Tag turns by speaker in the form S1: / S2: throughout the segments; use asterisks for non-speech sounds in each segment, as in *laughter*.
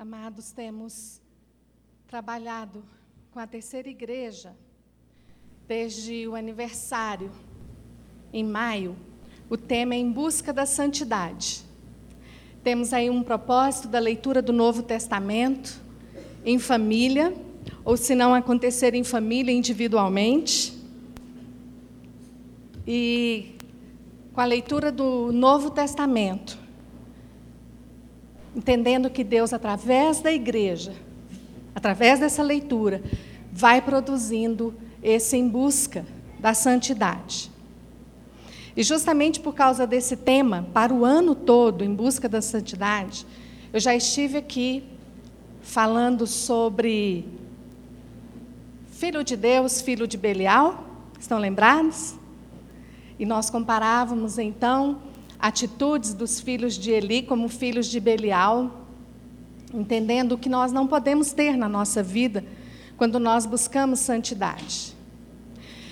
S1: Amados, temos trabalhado com a terceira igreja desde o aniversário, em maio. O tema é Em Busca da Santidade. Temos aí um propósito da leitura do Novo Testamento em família, ou se não acontecer em família, individualmente. E com a leitura do Novo Testamento, entendendo que Deus, através da igreja, através dessa leitura, vai produzindo esse em busca da santidade. E justamente por causa desse tema, para o ano todo, em busca da santidade, eu já estive aqui falando sobre filho de Deus, filho de Belial, estão lembrados? E nós comparávamos então atitudes dos filhos de Eli como filhos de Belial, entendendo que nós não podemos ter na nossa vida quando nós buscamos santidade.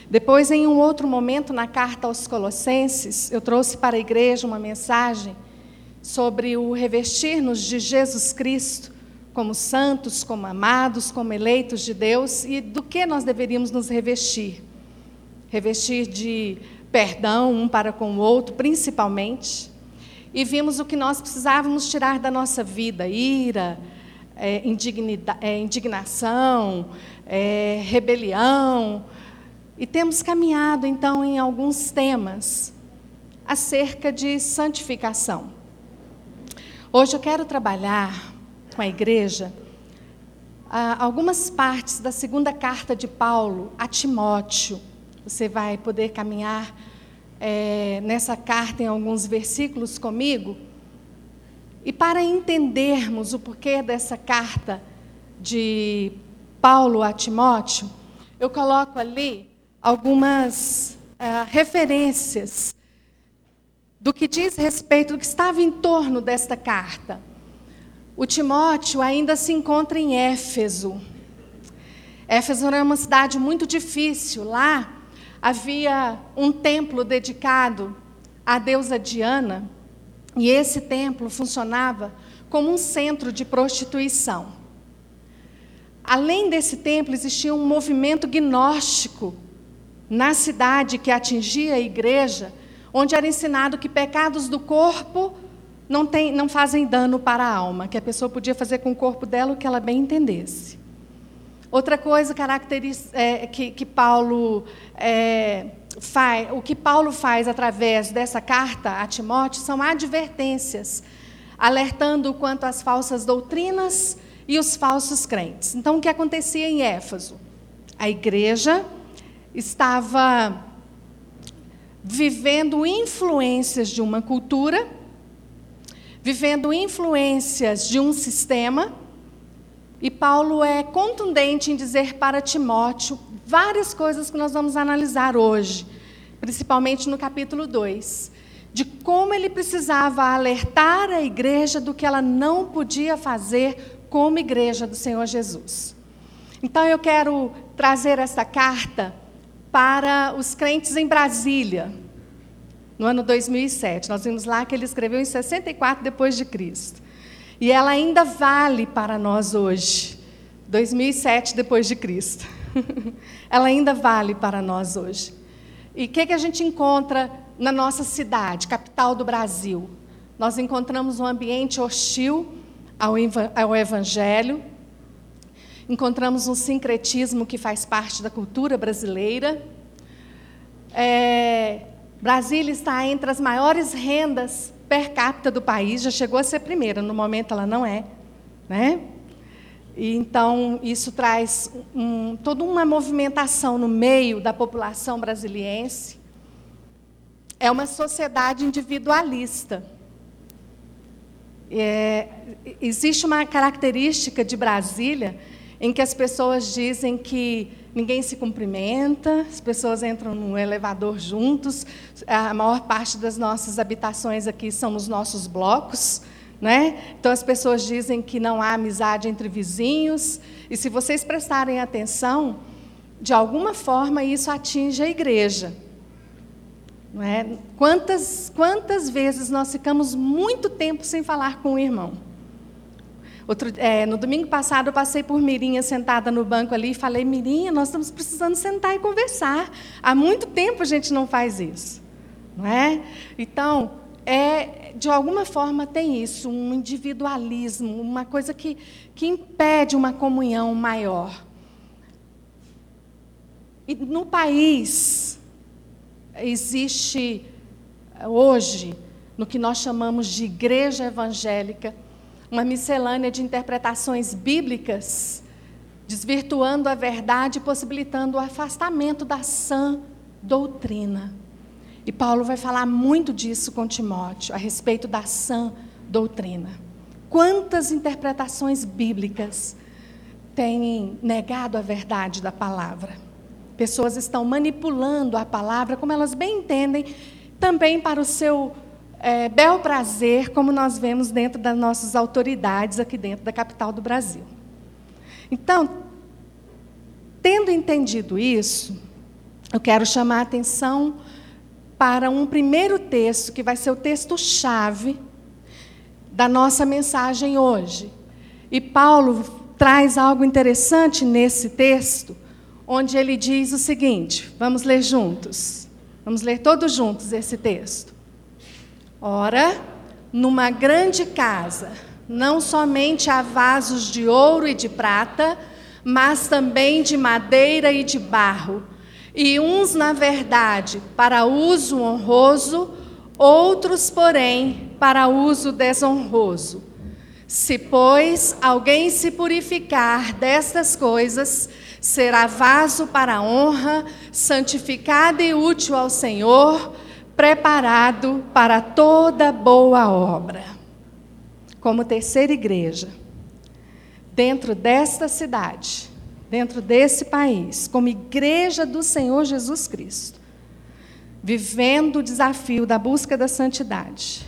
S1: Depois, em um outro momento, na carta aos Colossenses, eu trouxe para a igreja uma mensagem sobre o revestir-nos de Jesus Cristo como santos, como amados, como eleitos de Deus e do que nós deveríamos nos revestir. Revestir de perdão um para com o outro, principalmente. E vimos o que nós precisávamos tirar da nossa vida: ira, é, é, indignação, é, rebelião. E temos caminhado, então, em alguns temas acerca de santificação. Hoje eu quero trabalhar com a igreja ah, algumas partes da segunda carta de Paulo a Timóteo. Você vai poder caminhar é, nessa carta em alguns versículos comigo. E para entendermos o porquê dessa carta de Paulo a Timóteo, eu coloco ali algumas uh, referências do que diz respeito, do que estava em torno desta carta. O Timóteo ainda se encontra em Éfeso. Éfeso era uma cidade muito difícil. Lá havia um templo dedicado à deusa Diana, e esse templo funcionava como um centro de prostituição. Além desse templo, existia um movimento gnóstico na cidade que atingia a igreja, onde era ensinado que pecados do corpo não, tem, não fazem dano para a alma, que a pessoa podia fazer com o corpo dela o que ela bem entendesse. Outra coisa é, que, que, Paulo é, faz, o que Paulo faz através dessa carta a Timóteo são advertências, alertando quanto às falsas doutrinas e os falsos crentes. Então, o que acontecia em Éfeso? A igreja estava vivendo influências de uma cultura, vivendo influências de um sistema e Paulo é contundente em dizer para Timóteo várias coisas que nós vamos analisar hoje, principalmente no capítulo 2, de como ele precisava alertar a igreja do que ela não podia fazer como igreja do Senhor Jesus. Então eu quero trazer essa carta para os crentes em Brasília, no ano 2007. Nós vimos lá que ele escreveu em 64 depois de Cristo. E ela ainda vale para nós hoje, 2007 depois de Cristo. *laughs* ela ainda vale para nós hoje. E o que, que a gente encontra na nossa cidade, capital do Brasil? Nós encontramos um ambiente hostil ao, Evangelho, encontramos um sincretismo que faz parte da cultura brasileira. É, Brasília está entre as maiores rendas per capita do país, já chegou a ser primeira, no momento ela não é. Né? E, então, isso traz um, toda uma movimentação no meio da população brasiliense. É uma sociedade individualista. É, existe uma característica de Brasília em que as pessoas dizem que ninguém se cumprimenta, as pessoas entram no elevador juntos, a maior parte das nossas habitações aqui são nos nossos blocos. Né? Então as pessoas dizem que não há amizade entre vizinhos, e se vocês prestarem atenção, de alguma forma isso atinge a igreja. Não é? quantas, quantas vezes nós ficamos muito tempo sem falar com o irmão? Outro, é, no domingo passado, eu passei por Mirinha sentada no banco ali e falei: Mirinha, nós estamos precisando sentar e conversar. Há muito tempo a gente não faz isso. Não é? Então, é, de alguma forma tem isso, um individualismo, uma coisa que, que impede uma comunhão maior. E no país existe hoje, no que nós chamamos de igreja evangélica, uma miscelânea de interpretações bíblicas, desvirtuando a verdade e possibilitando o afastamento da sã doutrina. E Paulo vai falar muito disso com Timóteo, a respeito da sã doutrina. Quantas interpretações bíblicas têm negado a verdade da palavra? Pessoas estão manipulando a palavra como elas bem entendem, também para o seu é, bel prazer, como nós vemos dentro das nossas autoridades aqui dentro da capital do Brasil. Então, tendo entendido isso, eu quero chamar a atenção para um primeiro texto, que vai ser o texto-chave da nossa mensagem hoje. E Paulo traz algo interessante nesse texto, onde ele diz o seguinte: vamos ler juntos. Vamos ler todos juntos esse texto. Ora, numa grande casa, não somente há vasos de ouro e de prata, mas também de madeira e de barro, e uns, na verdade, para uso honroso, outros, porém, para uso desonroso. Se, pois, alguém se purificar destas coisas, será vaso para honra, santificado e útil ao Senhor, preparado para toda boa obra. Como terceira igreja, dentro desta cidade, dentro desse país, como igreja do Senhor Jesus Cristo, vivendo o desafio da busca da santidade,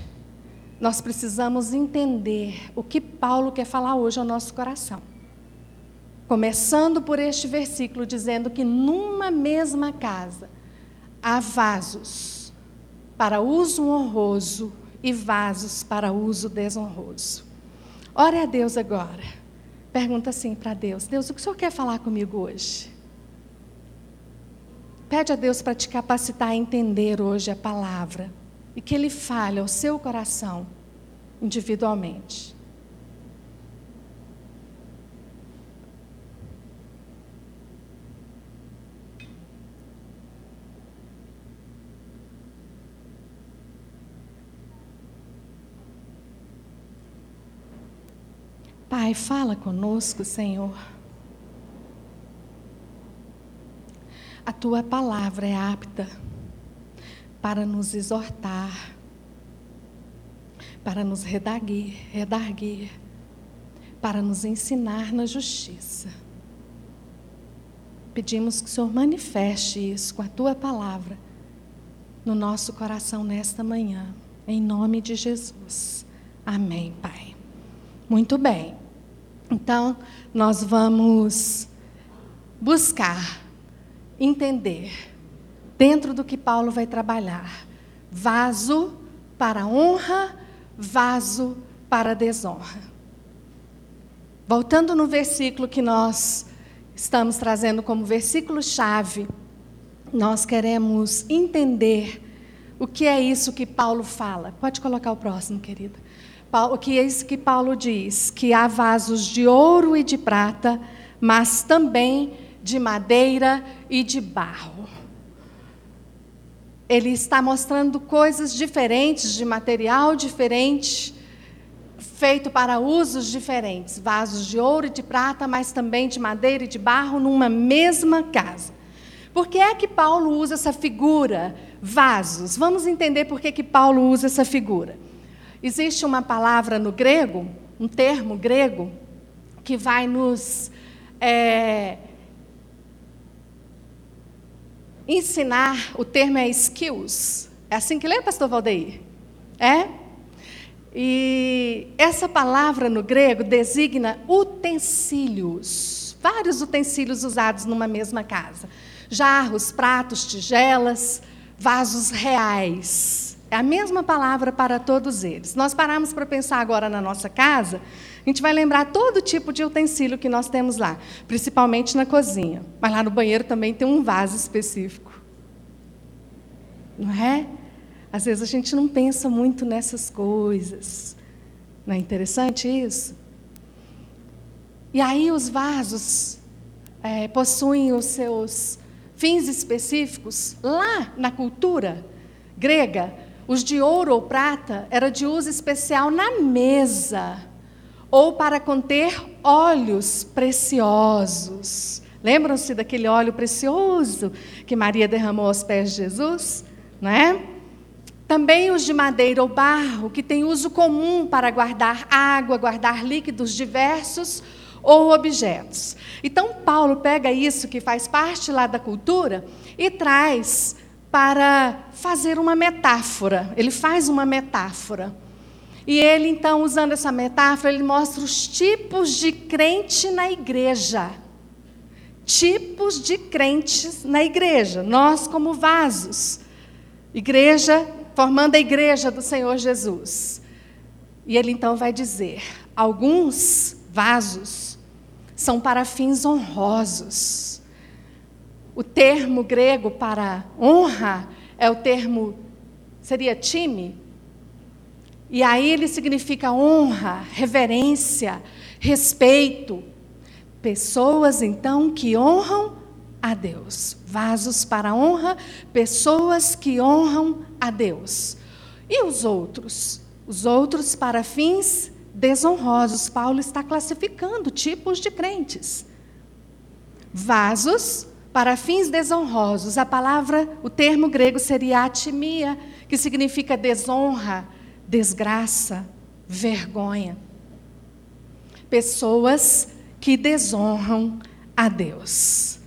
S1: nós precisamos entender o que Paulo quer falar hoje ao nosso coração. Começando por este versículo dizendo que numa mesma casa há vasos para uso honroso e vasos para uso desonroso. Ore a Deus agora. Pergunta assim para Deus: Deus, o que o Senhor quer falar comigo hoje? Pede a Deus para te capacitar a entender hoje a palavra e que Ele fale ao seu coração individualmente. Pai, fala conosco, Senhor. A tua palavra é apta para nos exortar, para nos redarguir, redarguir, para nos ensinar na justiça. Pedimos que o Senhor manifeste isso com a tua palavra no nosso coração nesta manhã, em nome de Jesus. Amém, Pai. Muito bem. Então, nós vamos buscar entender, dentro do que Paulo vai trabalhar, vaso para honra, vaso para desonra. Voltando no versículo que nós estamos trazendo como versículo-chave, nós queremos entender o que é isso que Paulo fala. Pode colocar o próximo, querida. O que é isso que Paulo diz? Que há vasos de ouro e de prata, mas também de madeira e de barro. Ele está mostrando coisas diferentes, de material diferente, feito para usos diferentes. Vasos de ouro e de prata, mas também de madeira e de barro, numa mesma casa. Por que é que Paulo usa essa figura, vasos? Vamos entender por que, que Paulo usa essa figura. Existe uma palavra no grego, um termo grego, que vai nos é, ensinar, o termo é skills. É assim que lê, pastor Valdeir? É? E essa palavra no grego designa utensílios, vários utensílios usados numa mesma casa: jarros, pratos, tigelas, vasos reais. É a mesma palavra para todos eles. Nós paramos para pensar agora na nossa casa a gente vai lembrar todo tipo de utensílio que nós temos lá, principalmente na cozinha. Mas lá no banheiro também tem um vaso específico. Não é? Às vezes a gente não pensa muito nessas coisas. Não é interessante isso? E aí os vasos é, possuem os seus fins específicos. Lá na cultura grega, os de ouro ou prata era de uso especial na mesa ou para conter óleos preciosos. Lembram-se daquele óleo precioso que Maria derramou aos pés de Jesus? Não é? Também os de madeira ou barro, que têm uso comum para guardar água, guardar líquidos diversos ou objetos. Então, Paulo pega isso que faz parte lá da cultura e traz para fazer uma metáfora. Ele faz uma metáfora. E ele, então, usando essa metáfora, ele mostra os tipos de crente na igreja. Tipos de crentes na igreja. Nós, como vasos. Igreja, formando a igreja do Senhor Jesus. E ele, então, vai dizer: alguns vasos são para fins honrosos. O termo grego para honra é o termo, seria time, e aí ele significa honra, reverência, respeito. Pessoas, então, que honram a Deus. Vasos para honra, pessoas que honram a Deus. E os outros? Os outros para fins desonrosos. Paulo está classificando tipos de crentes. Vasos para fins desonrosos. A palavra, o termo grego seria atimia, que significa desonra, desgraça, vergonha. Pessoas que desonram a Deus.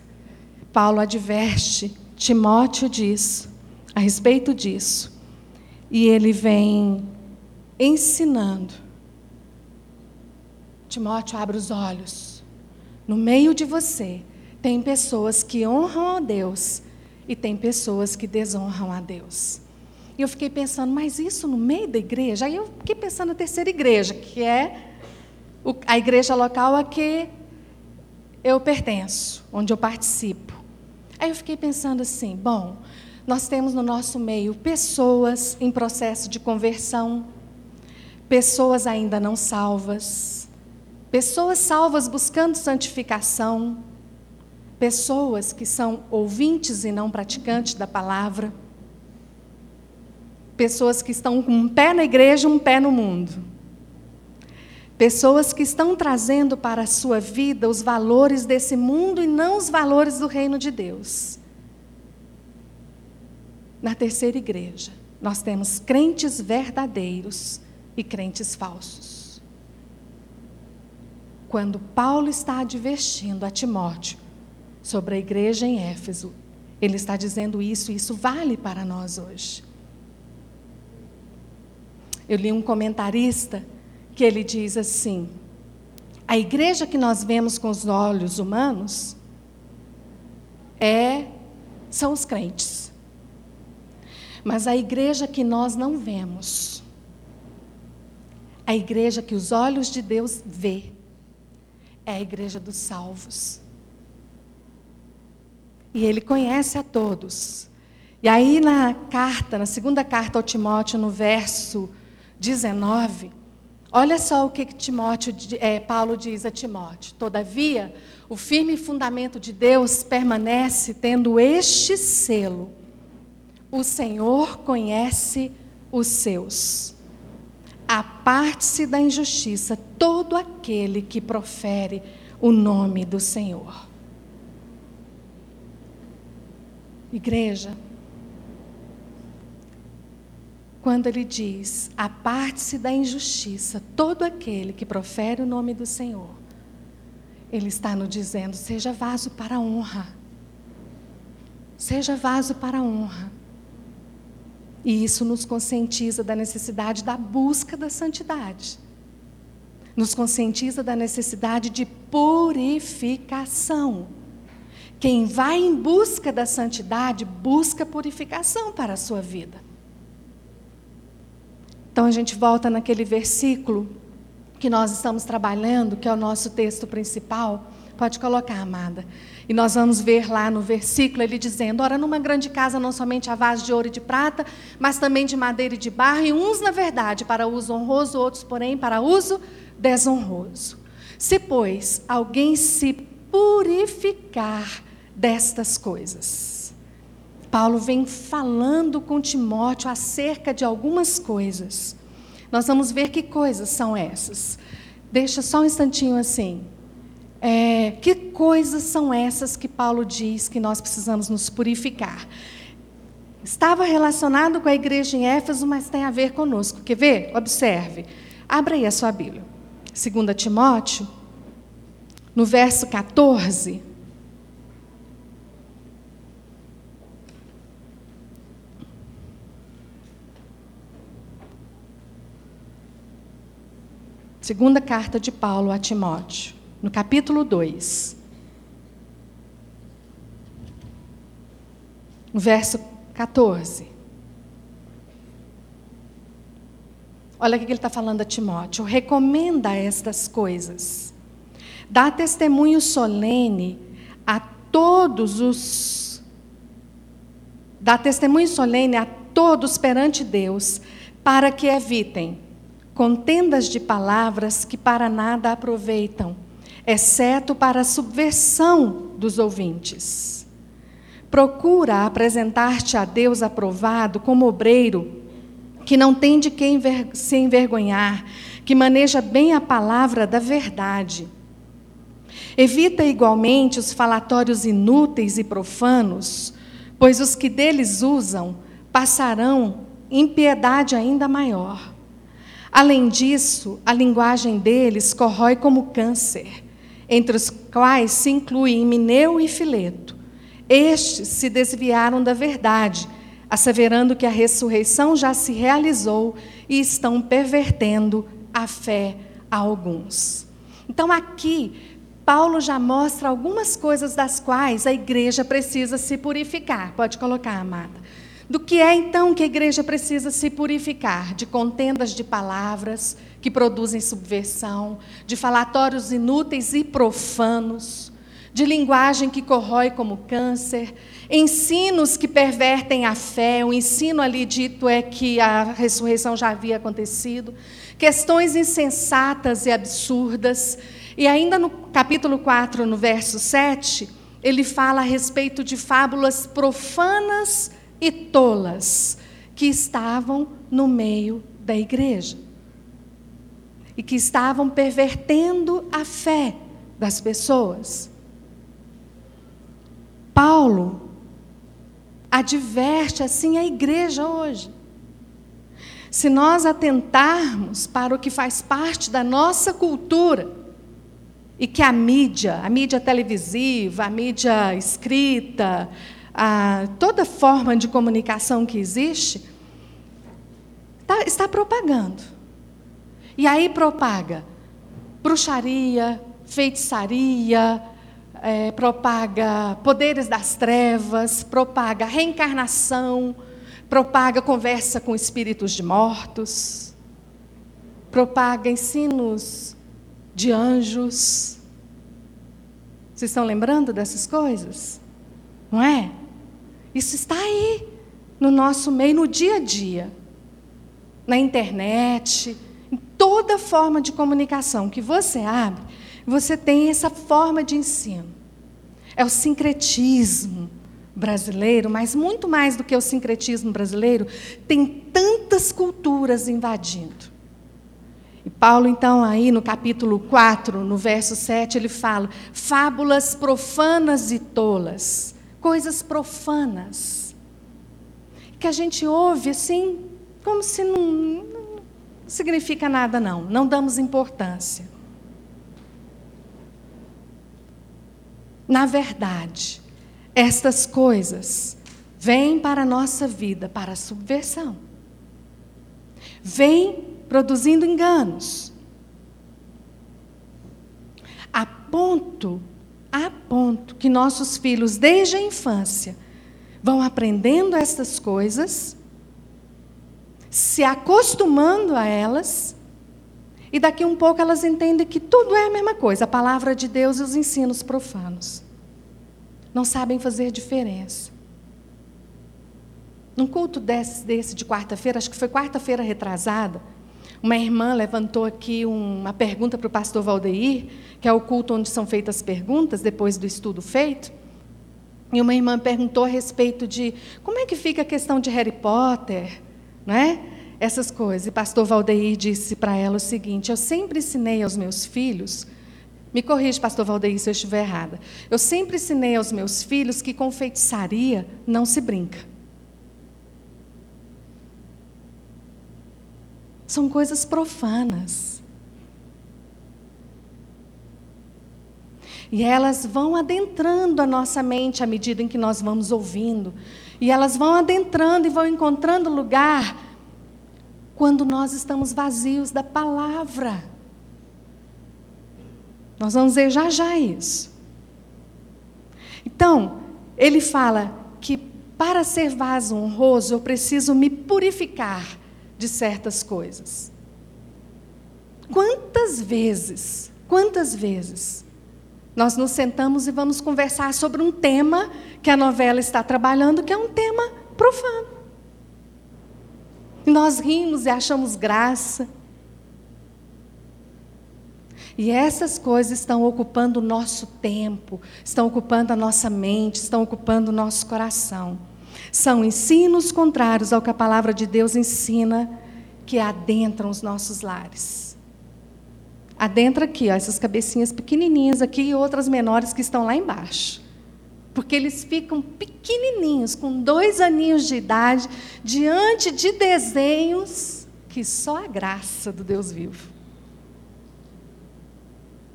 S1: Paulo adverte Timóteo disso, a respeito disso. E ele vem ensinando. Timóteo, abre os olhos. No meio de você, tem pessoas que honram a Deus e tem pessoas que desonram a Deus. E eu fiquei pensando, mas isso no meio da igreja? Aí eu fiquei pensando na terceira igreja, que é a igreja local a que eu pertenço, onde eu participo. Aí eu fiquei pensando assim: bom, nós temos no nosso meio pessoas em processo de conversão, pessoas ainda não salvas, pessoas salvas buscando santificação, pessoas que são ouvintes e não praticantes da palavra pessoas que estão com um pé na igreja, um pé no mundo. Pessoas que estão trazendo para a sua vida os valores desse mundo e não os valores do reino de Deus. Na terceira igreja, nós temos crentes verdadeiros e crentes falsos. Quando Paulo está advertindo a Timóteo sobre a igreja em Éfeso, ele está dizendo isso, e isso vale para nós hoje. Eu li um comentarista que ele diz assim: a igreja que nós vemos com os olhos humanos é são os crentes. Mas a igreja que nós não vemos, a igreja que os olhos de Deus vê, é a igreja dos salvos. E ele conhece a todos. E aí na carta, na segunda carta ao Timóteo, no verso 19, olha só o que Timóteo, é, Paulo diz a Timóteo. Todavia, o firme fundamento de Deus permanece tendo este selo: o Senhor conhece os seus. Aparte-se da injustiça todo aquele que profere o nome do Senhor. Igreja, quando ele diz: aparte-se da injustiça todo aquele que profere o nome do Senhor. Ele está nos dizendo: seja vaso para a honra. Seja vaso para a honra. E isso nos conscientiza da necessidade da busca da santidade. Nos conscientiza da necessidade de purificação. Quem vai em busca da santidade, busca purificação para a sua vida. Então a gente volta naquele versículo que nós estamos trabalhando, que é o nosso texto principal, pode colocar, amada. E nós vamos ver lá no versículo ele dizendo: Ora, numa grande casa não somente há vasos de ouro e de prata, mas também de madeira e de barro, e uns, na verdade, para uso honroso, outros, porém, para uso desonroso. Se, pois, alguém se purificar destas coisas. Paulo vem falando com Timóteo acerca de algumas coisas. Nós vamos ver que coisas são essas. Deixa só um instantinho assim. É, que coisas são essas que Paulo diz que nós precisamos nos purificar? Estava relacionado com a igreja em Éfeso, mas tem a ver conosco. Quer ver? Observe. Abra aí a sua Bíblia. 2 Timóteo, no verso 14. Segunda carta de Paulo a Timóteo, no capítulo 2. No verso 14. Olha o que ele está falando a Timóteo. Recomenda estas coisas. Dá testemunho solene a todos os. Dá testemunho solene a todos perante Deus, para que evitem contendas de palavras que para nada aproveitam, exceto para a subversão dos ouvintes. Procura apresentar-te a Deus aprovado como obreiro, que não tem de quem se envergonhar, que maneja bem a palavra da verdade. Evita igualmente os falatórios inúteis e profanos, pois os que deles usam passarão impiedade ainda maior. Além disso, a linguagem deles corrói como câncer, entre os quais se incluem Mineu e Fileto. Estes se desviaram da verdade, asseverando que a ressurreição já se realizou e estão pervertendo a fé a alguns. Então, aqui, Paulo já mostra algumas coisas das quais a igreja precisa se purificar. Pode colocar, amada. Do que é então que a igreja precisa se purificar? De contendas de palavras que produzem subversão, de falatórios inúteis e profanos, de linguagem que corrói como câncer, ensinos que pervertem a fé, o ensino ali dito é que a ressurreição já havia acontecido, questões insensatas e absurdas. E ainda no capítulo 4, no verso 7, ele fala a respeito de fábulas profanas e tolas que estavam no meio da igreja e que estavam pervertendo a fé das pessoas. Paulo adverte assim a igreja hoje. Se nós atentarmos para o que faz parte da nossa cultura, e que a mídia, a mídia televisiva, a mídia escrita, a, toda forma de comunicação que existe, tá, está propagando. E aí propaga bruxaria, feitiçaria, é, propaga poderes das trevas, propaga reencarnação, propaga conversa com espíritos de mortos, propaga ensinos de anjos. Vocês estão lembrando dessas coisas? Não é? Isso está aí, no nosso meio, no dia a dia, na internet, em toda forma de comunicação que você abre, você tem essa forma de ensino. É o sincretismo brasileiro, mas muito mais do que o sincretismo brasileiro, tem tantas culturas invadindo. E Paulo, então, aí no capítulo 4, no verso 7, ele fala: fábulas profanas e tolas coisas profanas, que a gente ouve assim, como se não, não significa nada, não, não damos importância. Na verdade, estas coisas vêm para a nossa vida para a subversão. Vêm produzindo enganos. A ponto a ponto que nossos filhos, desde a infância, vão aprendendo estas coisas, se acostumando a elas, E daqui um pouco elas entendem que tudo é a mesma coisa, a palavra de Deus e os ensinos profanos. Não sabem fazer diferença. Num culto desse, desse de quarta-feira, acho que foi quarta-feira retrasada, uma irmã levantou aqui uma pergunta para o pastor Valdeir, que é o culto onde são feitas as perguntas, depois do estudo feito. E uma irmã perguntou a respeito de como é que fica a questão de Harry Potter, não é? Essas coisas. E pastor Valdeir disse para ela o seguinte: Eu sempre ensinei aos meus filhos, me corrija, pastor Valdeir, se eu estiver errada. Eu sempre ensinei aos meus filhos que com feitiçaria não se brinca. São coisas profanas. E elas vão adentrando a nossa mente à medida em que nós vamos ouvindo. E elas vão adentrando e vão encontrando lugar quando nós estamos vazios da palavra. Nós vamos ver já já isso. Então, ele fala que para ser vaso honroso eu preciso me purificar de certas coisas. Quantas vezes, quantas vezes nós nos sentamos e vamos conversar sobre um tema que a novela está trabalhando, que é um tema profano. E nós rimos e achamos graça. E essas coisas estão ocupando o nosso tempo, estão ocupando a nossa mente, estão ocupando o nosso coração. São ensinos contrários ao que a palavra de Deus ensina, que adentram os nossos lares. Adentra aqui, ó, essas cabecinhas pequenininhas aqui e outras menores que estão lá embaixo. Porque eles ficam pequenininhos, com dois aninhos de idade, diante de desenhos que só a graça do Deus vivo.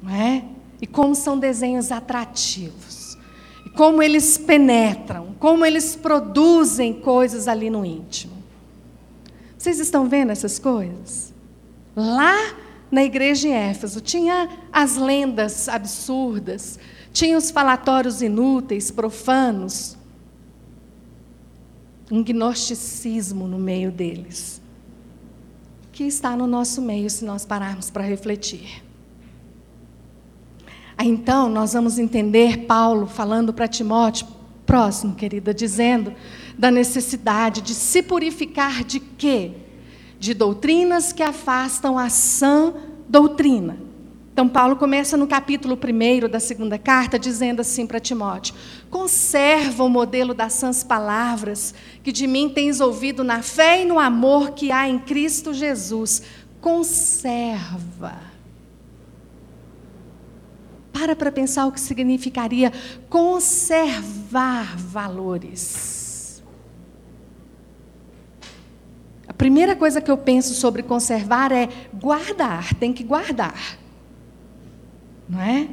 S1: Não é? E como são desenhos atrativos como eles penetram, como eles produzem coisas ali no íntimo. Vocês estão vendo essas coisas? Lá na igreja em Éfeso tinha as lendas absurdas, tinha os falatórios inúteis, profanos, um gnosticismo no meio deles, que está no nosso meio se nós pararmos para refletir. Aí, então, nós vamos entender Paulo falando para Timóteo, próximo, querida, dizendo da necessidade de se purificar de quê? De doutrinas que afastam a sã doutrina. Então, Paulo começa no capítulo 1 da segunda carta, dizendo assim para Timóteo: Conserva o modelo das sãs palavras que de mim tens ouvido na fé e no amor que há em Cristo Jesus. Conserva. Para para pensar o que significaria conservar valores. A primeira coisa que eu penso sobre conservar é guardar, tem que guardar. Não é?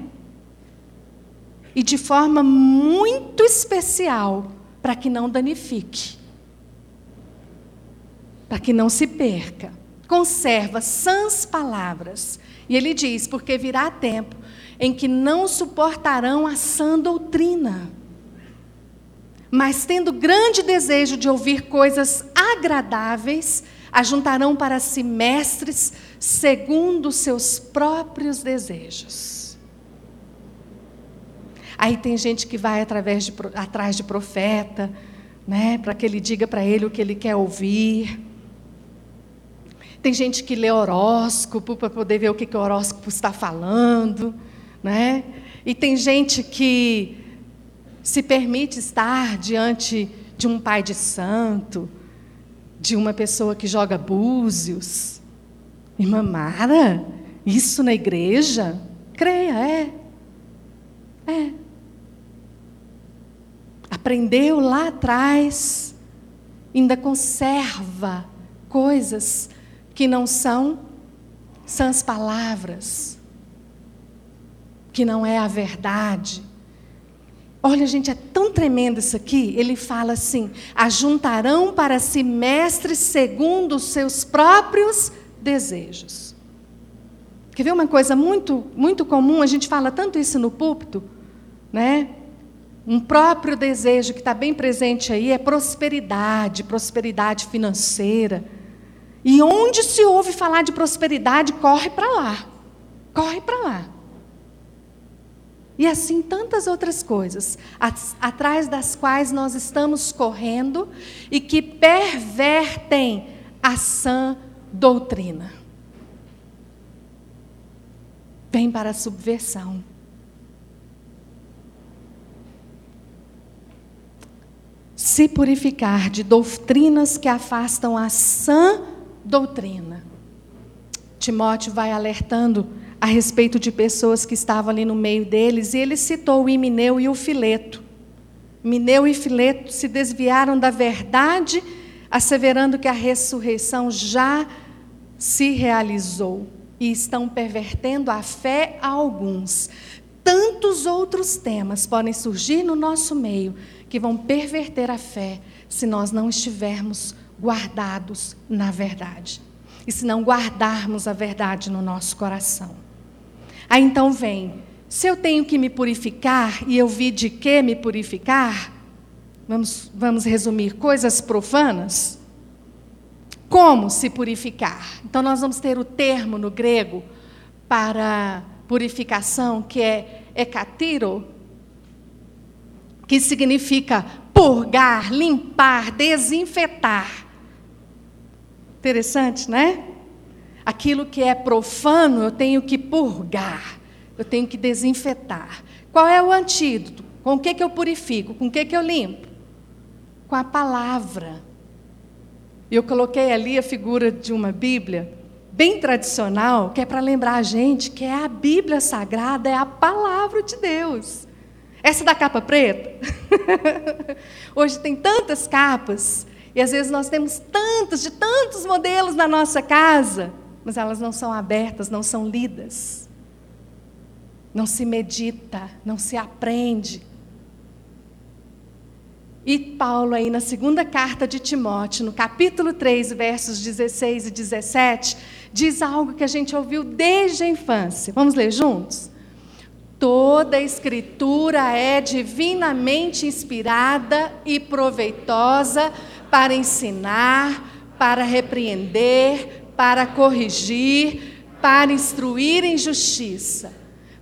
S1: E de forma muito especial, para que não danifique, para que não se perca. Conserva sãs palavras. E ele diz: porque virá tempo em que não suportarão a sã doutrina, mas tendo grande desejo de ouvir coisas agradáveis, ajuntarão para si mestres segundo seus próprios desejos. Aí tem gente que vai através de, atrás de profeta, né, para que ele diga para ele o que ele quer ouvir. Tem gente que lê horóscopo para poder ver o que, que o horóscopo está falando. Né? E tem gente que se permite estar diante de um pai de santo, de uma pessoa que joga búzios. Irmã Mara, isso na igreja? Creia, é. É. Aprendeu lá atrás, ainda conserva coisas que não são sãs palavras que não é a verdade. Olha, gente, é tão tremendo isso aqui. Ele fala assim: ajuntarão para si mestres segundo os seus próprios desejos. Quer ver uma coisa muito, muito comum? A gente fala tanto isso no púlpito, né? Um próprio desejo que está bem presente aí é prosperidade, prosperidade financeira. E onde se ouve falar de prosperidade, corre para lá. Corre para lá. E assim tantas outras coisas, atrás das quais nós estamos correndo e que pervertem a sã doutrina. Vem para a subversão. Se purificar de doutrinas que afastam a sã doutrina. Timóteo vai alertando a respeito de pessoas que estavam ali no meio deles, e ele citou o Imineu e o Fileto. Mineu e Fileto se desviaram da verdade, asseverando que a ressurreição já se realizou e estão pervertendo a fé a alguns. Tantos outros temas podem surgir no nosso meio que vão perverter a fé se nós não estivermos guardados na verdade. E se não guardarmos a verdade no nosso coração. Aí então vem, se eu tenho que me purificar e eu vi de que me purificar, vamos, vamos resumir, coisas profanas. Como se purificar? Então nós vamos ter o termo no grego para purificação que é hekatiro, que significa purgar, limpar, desinfetar. Interessante, né? Aquilo que é profano, eu tenho que purgar, eu tenho que desinfetar. Qual é o antídoto? Com o que, que eu purifico? Com o que, que eu limpo? Com a palavra. Eu coloquei ali a figura de uma Bíblia, bem tradicional, que é para lembrar a gente que é a Bíblia Sagrada, é a palavra de Deus. Essa da capa preta? *laughs* Hoje tem tantas capas, e às vezes nós temos tantos, de tantos modelos na nossa casa mas elas não são abertas, não são lidas. Não se medita, não se aprende. E Paulo, aí na segunda carta de Timóteo, no capítulo 3, versos 16 e 17, diz algo que a gente ouviu desde a infância. Vamos ler juntos? Toda a Escritura é divinamente inspirada e proveitosa para ensinar, para repreender, para corrigir, para instruir em justiça,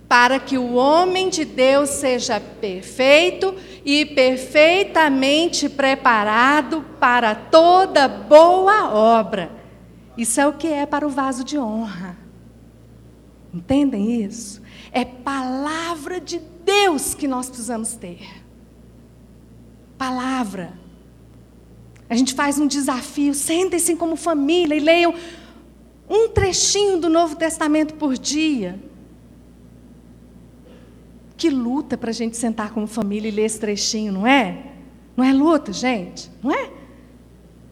S1: para que o homem de Deus seja perfeito e perfeitamente preparado para toda boa obra. Isso é o que é para o vaso de honra. Entendem isso? É palavra de Deus que nós precisamos ter. Palavra. A gente faz um desafio, sentem-se como família e leiam um trechinho do Novo Testamento por dia. Que luta para a gente sentar como família e ler esse trechinho, não é? Não é luta, gente? Não é?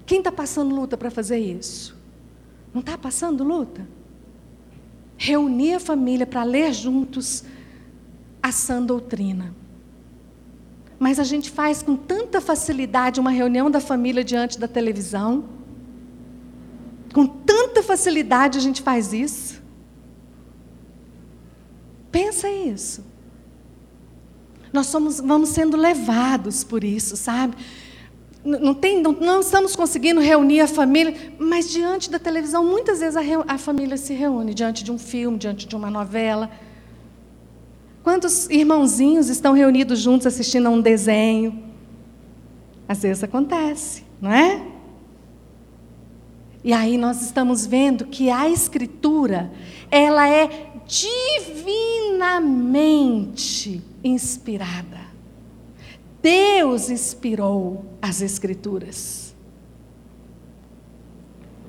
S1: Quem está passando luta para fazer isso? Não está passando luta? Reunir a família para ler juntos a sã doutrina. Mas a gente faz com tanta facilidade uma reunião da família diante da televisão com tanta facilidade a gente faz isso. Pensa isso. Nós somos, vamos sendo levados por isso, sabe? Não, tem, não, não, estamos conseguindo reunir a família, mas diante da televisão, muitas vezes a, a família se reúne diante de um filme, diante de uma novela. Quantos irmãozinhos estão reunidos juntos assistindo a um desenho? Às vezes acontece, não é? E aí nós estamos vendo que a escritura, ela é divinamente inspirada. Deus inspirou as escrituras.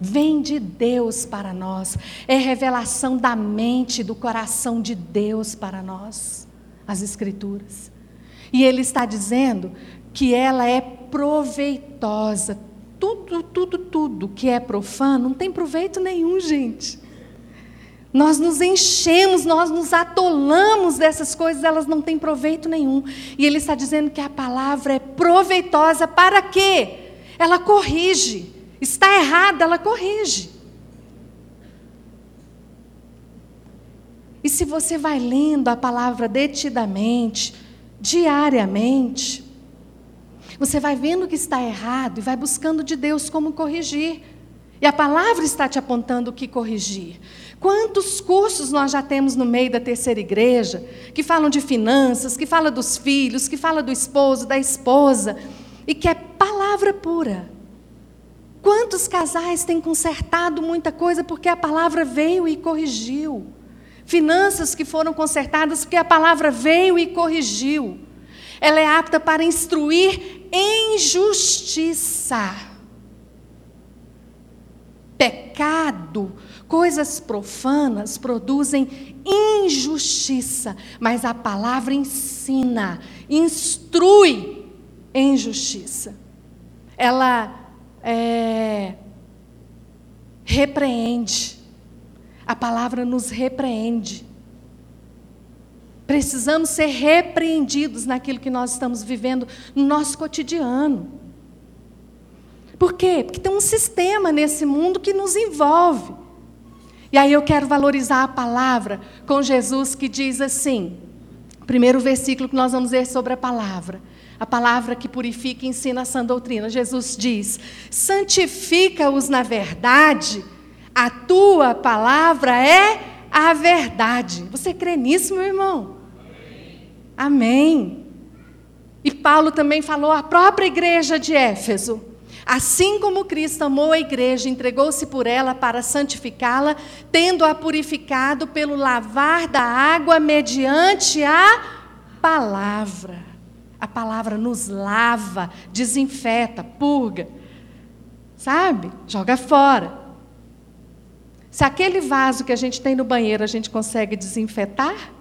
S1: Vem de Deus para nós, é revelação da mente, do coração de Deus para nós, as escrituras. E ele está dizendo que ela é proveitosa, tudo, tudo, tudo que é profano não tem proveito nenhum, gente. Nós nos enchemos, nós nos atolamos dessas coisas, elas não têm proveito nenhum. E ele está dizendo que a palavra é proveitosa para quê? Ela corrige. Está errada, ela corrige. E se você vai lendo a palavra detidamente, diariamente, você vai vendo que está errado e vai buscando de Deus como corrigir. E a palavra está te apontando o que corrigir. Quantos cursos nós já temos no meio da terceira igreja que falam de finanças, que fala dos filhos, que fala do esposo, da esposa, e que é palavra pura. Quantos casais têm consertado muita coisa porque a palavra veio e corrigiu? Finanças que foram consertadas porque a palavra veio e corrigiu. Ela é apta para instruir em justiça pecado, coisas profanas produzem injustiça, mas a palavra ensina, instrui em justiça. Ela é, repreende. A palavra nos repreende. Precisamos ser repreendidos naquilo que nós estamos vivendo no nosso cotidiano. Por quê? Porque tem um sistema nesse mundo que nos envolve. E aí eu quero valorizar a palavra com Jesus que diz assim, primeiro versículo que nós vamos ver sobre a palavra. A palavra que purifica e ensina a sã doutrina. Jesus diz: santifica-os na verdade, a tua palavra é a verdade. Você crê nisso, meu irmão? Amém. E Paulo também falou à própria igreja de Éfeso: Assim como Cristo amou a igreja, entregou-se por ela para santificá-la, tendo-a purificado pelo lavar da água mediante a palavra. A palavra nos lava, desinfeta, purga. Sabe? Joga fora. Se aquele vaso que a gente tem no banheiro a gente consegue desinfetar,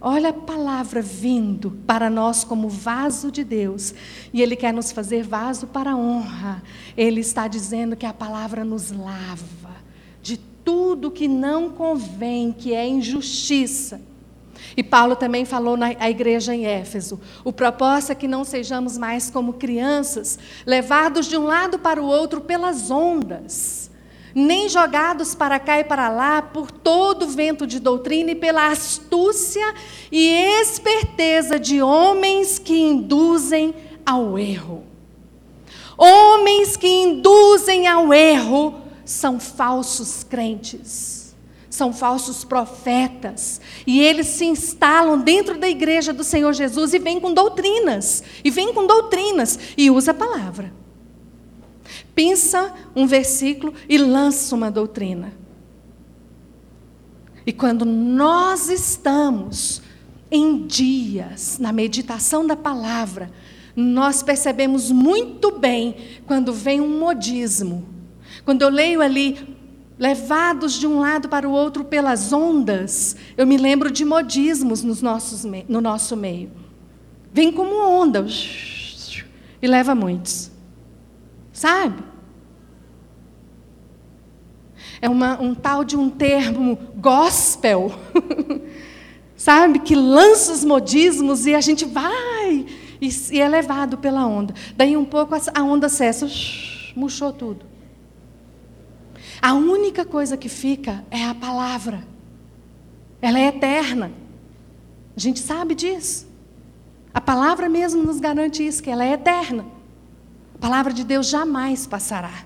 S1: Olha a palavra vindo para nós como vaso de Deus. E Ele quer nos fazer vaso para honra. Ele está dizendo que a palavra nos lava de tudo que não convém, que é injustiça. E Paulo também falou na igreja em Éfeso: o propósito é que não sejamos mais como crianças, levados de um lado para o outro pelas ondas nem jogados para cá e para lá por todo vento de doutrina e pela astúcia e esperteza de homens que induzem ao erro. Homens que induzem ao erro são falsos crentes, são falsos profetas, e eles se instalam dentro da igreja do Senhor Jesus e vêm com doutrinas, e vêm com doutrinas, e usa a palavra pensa um versículo e lança uma doutrina. E quando nós estamos em dias na meditação da palavra, nós percebemos muito bem quando vem um modismo. Quando eu leio ali, levados de um lado para o outro pelas ondas, eu me lembro de modismos nos nossos, no nosso meio. Vem como onda e leva muitos. Sabe? É uma, um tal de um termo gospel, *laughs* sabe? Que lança os modismos e a gente vai e, e é levado pela onda. Daí um pouco a onda cessa, murchou tudo. A única coisa que fica é a palavra. Ela é eterna. A gente sabe disso. A palavra mesmo nos garante isso, que ela é eterna. A palavra de Deus jamais passará.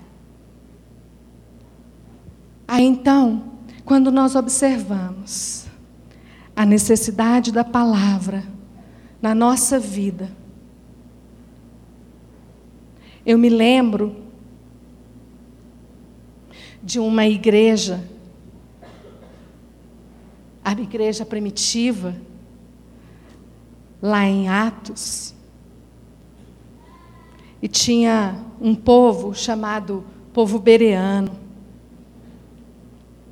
S1: Aí então, quando nós observamos a necessidade da palavra na nossa vida, eu me lembro de uma igreja, a igreja primitiva, lá em Atos, e tinha um povo chamado povo bereano.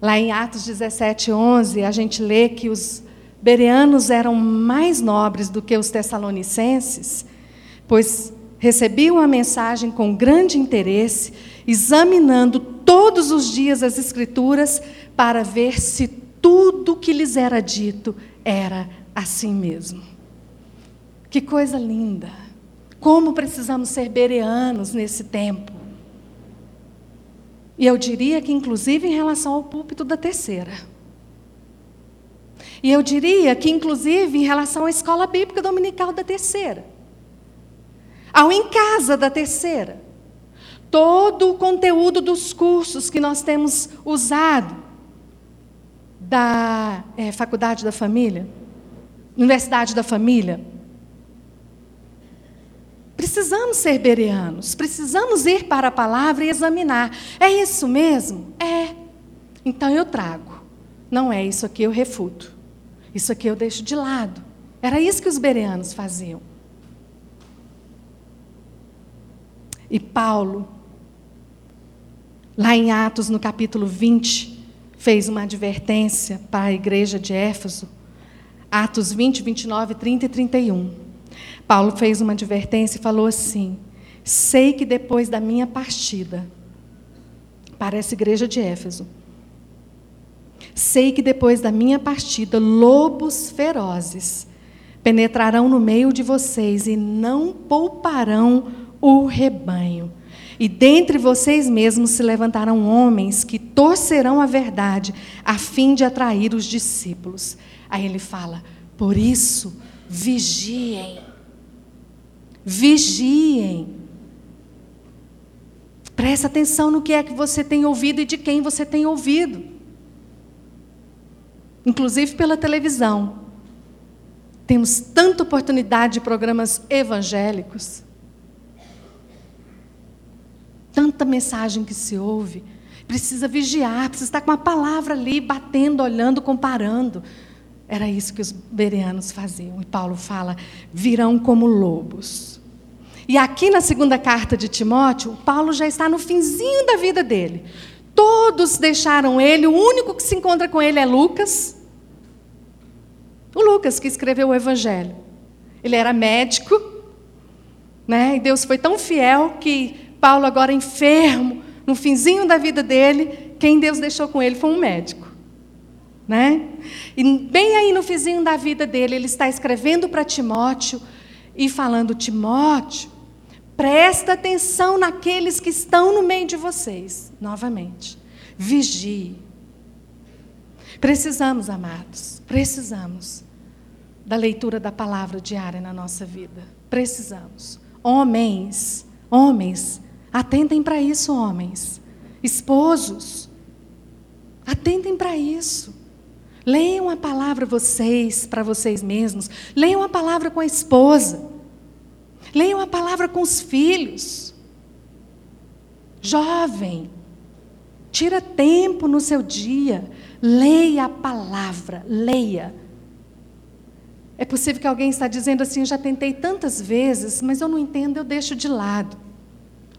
S1: Lá em Atos 17, 11, a gente lê que os bereanos eram mais nobres do que os tessalonicenses, pois recebiam a mensagem com grande interesse, examinando todos os dias as Escrituras para ver se tudo que lhes era dito era assim mesmo. Que coisa linda! Como precisamos ser bereanos nesse tempo. E eu diria que, inclusive, em relação ao púlpito da terceira. E eu diria que, inclusive, em relação à escola bíblica dominical da terceira. Ao em casa da terceira. todo o conteúdo dos cursos que nós temos usado da é, Faculdade da Família, Universidade da Família. Precisamos ser bereanos, precisamos ir para a palavra e examinar. É isso mesmo? É. Então eu trago. Não é isso aqui eu refuto. Isso aqui eu deixo de lado. Era isso que os bereanos faziam. E Paulo, lá em Atos, no capítulo 20, fez uma advertência para a igreja de Éfeso. Atos 20, 29, 30 e 31. Paulo fez uma advertência e falou assim: Sei que depois da minha partida, para essa igreja de Éfeso, sei que depois da minha partida, lobos ferozes penetrarão no meio de vocês e não pouparão o rebanho. E dentre vocês mesmos se levantarão homens que torcerão a verdade, a fim de atrair os discípulos. Aí ele fala: por isso, vigiem. Vigiem. Presta atenção no que é que você tem ouvido e de quem você tem ouvido. Inclusive pela televisão. Temos tanta oportunidade de programas evangélicos tanta mensagem que se ouve. Precisa vigiar, precisa estar com a palavra ali, batendo, olhando, comparando. Era isso que os bereanos faziam. E Paulo fala: virão como lobos. E aqui na segunda carta de Timóteo, Paulo já está no finzinho da vida dele. Todos deixaram ele, o único que se encontra com ele é Lucas. O Lucas que escreveu o Evangelho. Ele era médico, né? E Deus foi tão fiel que Paulo, agora enfermo, no finzinho da vida dele, quem Deus deixou com ele foi um médico. Né? E bem aí no finzinho da vida dele, ele está escrevendo para Timóteo e falando: Timóteo, presta atenção naqueles que estão no meio de vocês. Novamente, vigie. Precisamos, amados, precisamos da leitura da palavra diária na nossa vida. Precisamos. Homens, homens, Atentem para isso, homens. Esposos, atentem para isso. Leiam a palavra vocês, para vocês mesmos. Leiam a palavra com a esposa. Leiam a palavra com os filhos. Jovem, tira tempo no seu dia. Leia a palavra, leia. É possível que alguém está dizendo assim, já tentei tantas vezes, mas eu não entendo, eu deixo de lado.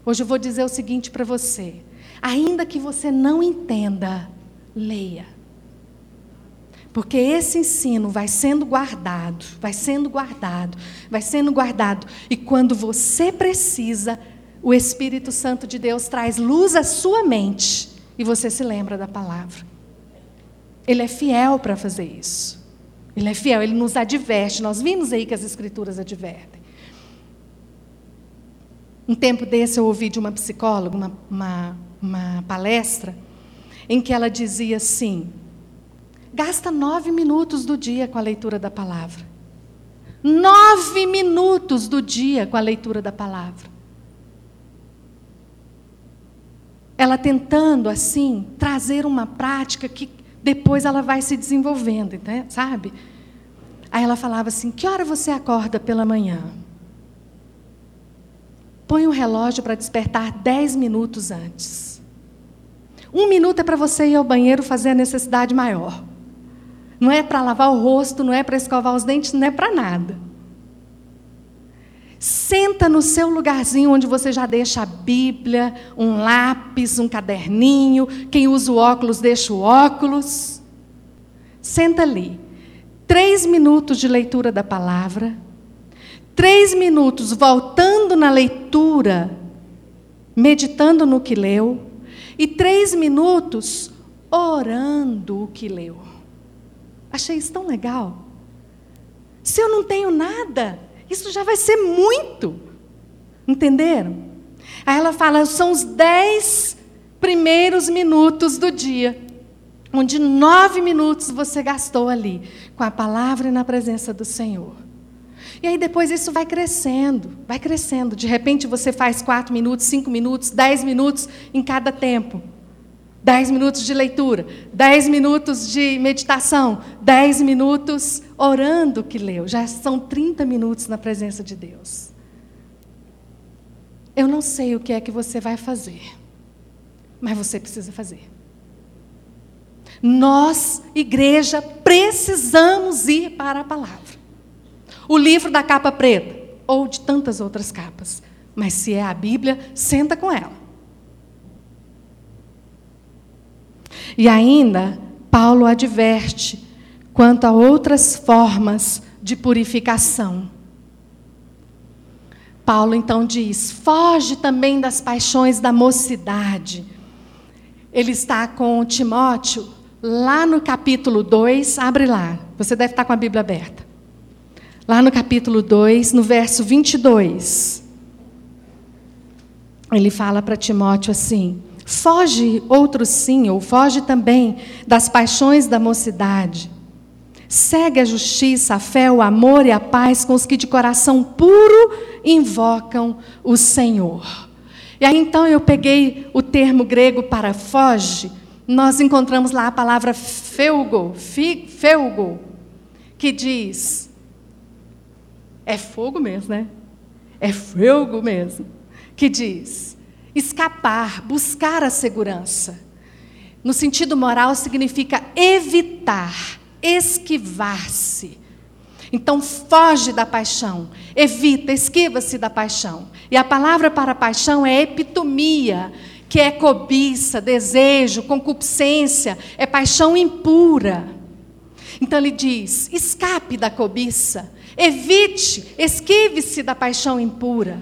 S1: Hoje eu vou dizer o seguinte para você: ainda que você não entenda, leia. Porque esse ensino vai sendo guardado, vai sendo guardado, vai sendo guardado. E quando você precisa, o Espírito Santo de Deus traz luz à sua mente e você se lembra da palavra. Ele é fiel para fazer isso. Ele é fiel, ele nos adverte. Nós vimos aí que as Escrituras advertem. Um tempo desse eu ouvi de uma psicóloga uma, uma, uma palestra em que ela dizia assim: gasta nove minutos do dia com a leitura da palavra. Nove minutos do dia com a leitura da palavra. Ela tentando, assim, trazer uma prática que depois ela vai se desenvolvendo, sabe? Aí ela falava assim: Que hora você acorda pela manhã? Põe o um relógio para despertar dez minutos antes. Um minuto é para você ir ao banheiro fazer a necessidade maior. Não é para lavar o rosto, não é para escovar os dentes, não é para nada. Senta no seu lugarzinho onde você já deixa a Bíblia, um lápis, um caderninho. Quem usa o óculos, deixa o óculos. Senta ali. Três minutos de leitura da palavra três minutos voltando na leitura, meditando no que leu, e três minutos orando o que leu. Achei isso tão legal. Se eu não tenho nada, isso já vai ser muito. Entenderam? Aí ela fala: são os dez primeiros minutos do dia, onde nove minutos você gastou ali, com a palavra e na presença do Senhor. E aí depois isso vai crescendo, vai crescendo. De repente você faz quatro minutos, cinco minutos, dez minutos em cada tempo. Dez minutos de leitura, dez minutos de meditação, dez minutos orando que leu. Já são 30 minutos na presença de Deus. Eu não sei o que é que você vai fazer, mas você precisa fazer. Nós, igreja, precisamos ir para a palavra. O livro da capa preta, ou de tantas outras capas. Mas se é a Bíblia, senta com ela. E ainda, Paulo adverte quanto a outras formas de purificação. Paulo então diz: foge também das paixões da mocidade. Ele está com Timóteo lá no capítulo 2, abre lá, você deve estar com a Bíblia aberta. Lá no capítulo 2, no verso 22. Ele fala para Timóteo assim: Foge outro sim, ou foge também das paixões da mocidade. Segue a justiça, a fé, o amor e a paz com os que de coração puro invocam o Senhor. E aí então eu peguei o termo grego para foge, nós encontramos lá a palavra feugo, fi, que diz é fogo mesmo, né? É fogo mesmo, que diz Escapar, buscar a segurança. No sentido moral, significa evitar, esquivar-se. Então, foge da paixão, evita, esquiva-se da paixão. E a palavra para paixão é epitomia, que é cobiça, desejo, concupiscência, é paixão impura. Então ele diz: escape da cobiça, evite, esquive-se da paixão impura.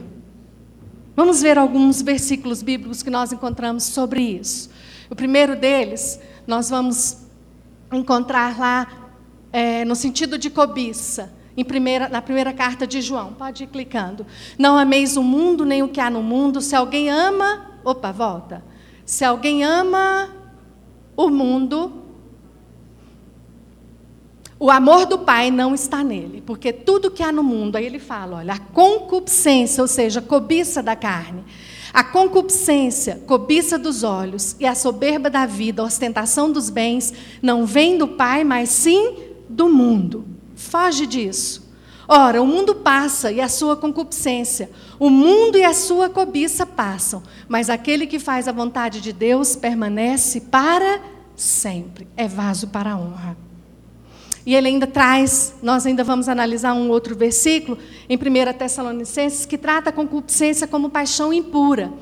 S1: Vamos ver alguns versículos bíblicos que nós encontramos sobre isso. O primeiro deles, nós vamos encontrar lá é, no sentido de cobiça, primeira, na primeira carta de João. Pode ir clicando. Não ameis o mundo nem o que há no mundo. Se alguém ama. Opa, volta. Se alguém ama o mundo, o amor do Pai não está nele, porque tudo que há no mundo, aí ele fala, olha, a concupiscência, ou seja, cobiça da carne, a concupiscência, cobiça dos olhos e a soberba da vida, a ostentação dos bens, não vem do Pai, mas sim do mundo. Foge disso. Ora, o mundo passa e a sua concupiscência, o mundo e a sua cobiça passam, mas aquele que faz a vontade de Deus permanece para sempre. É vaso para a honra. E ele ainda traz, nós ainda vamos analisar um outro versículo, em 1 Tessalonicenses, que trata a concupiscência como paixão impura.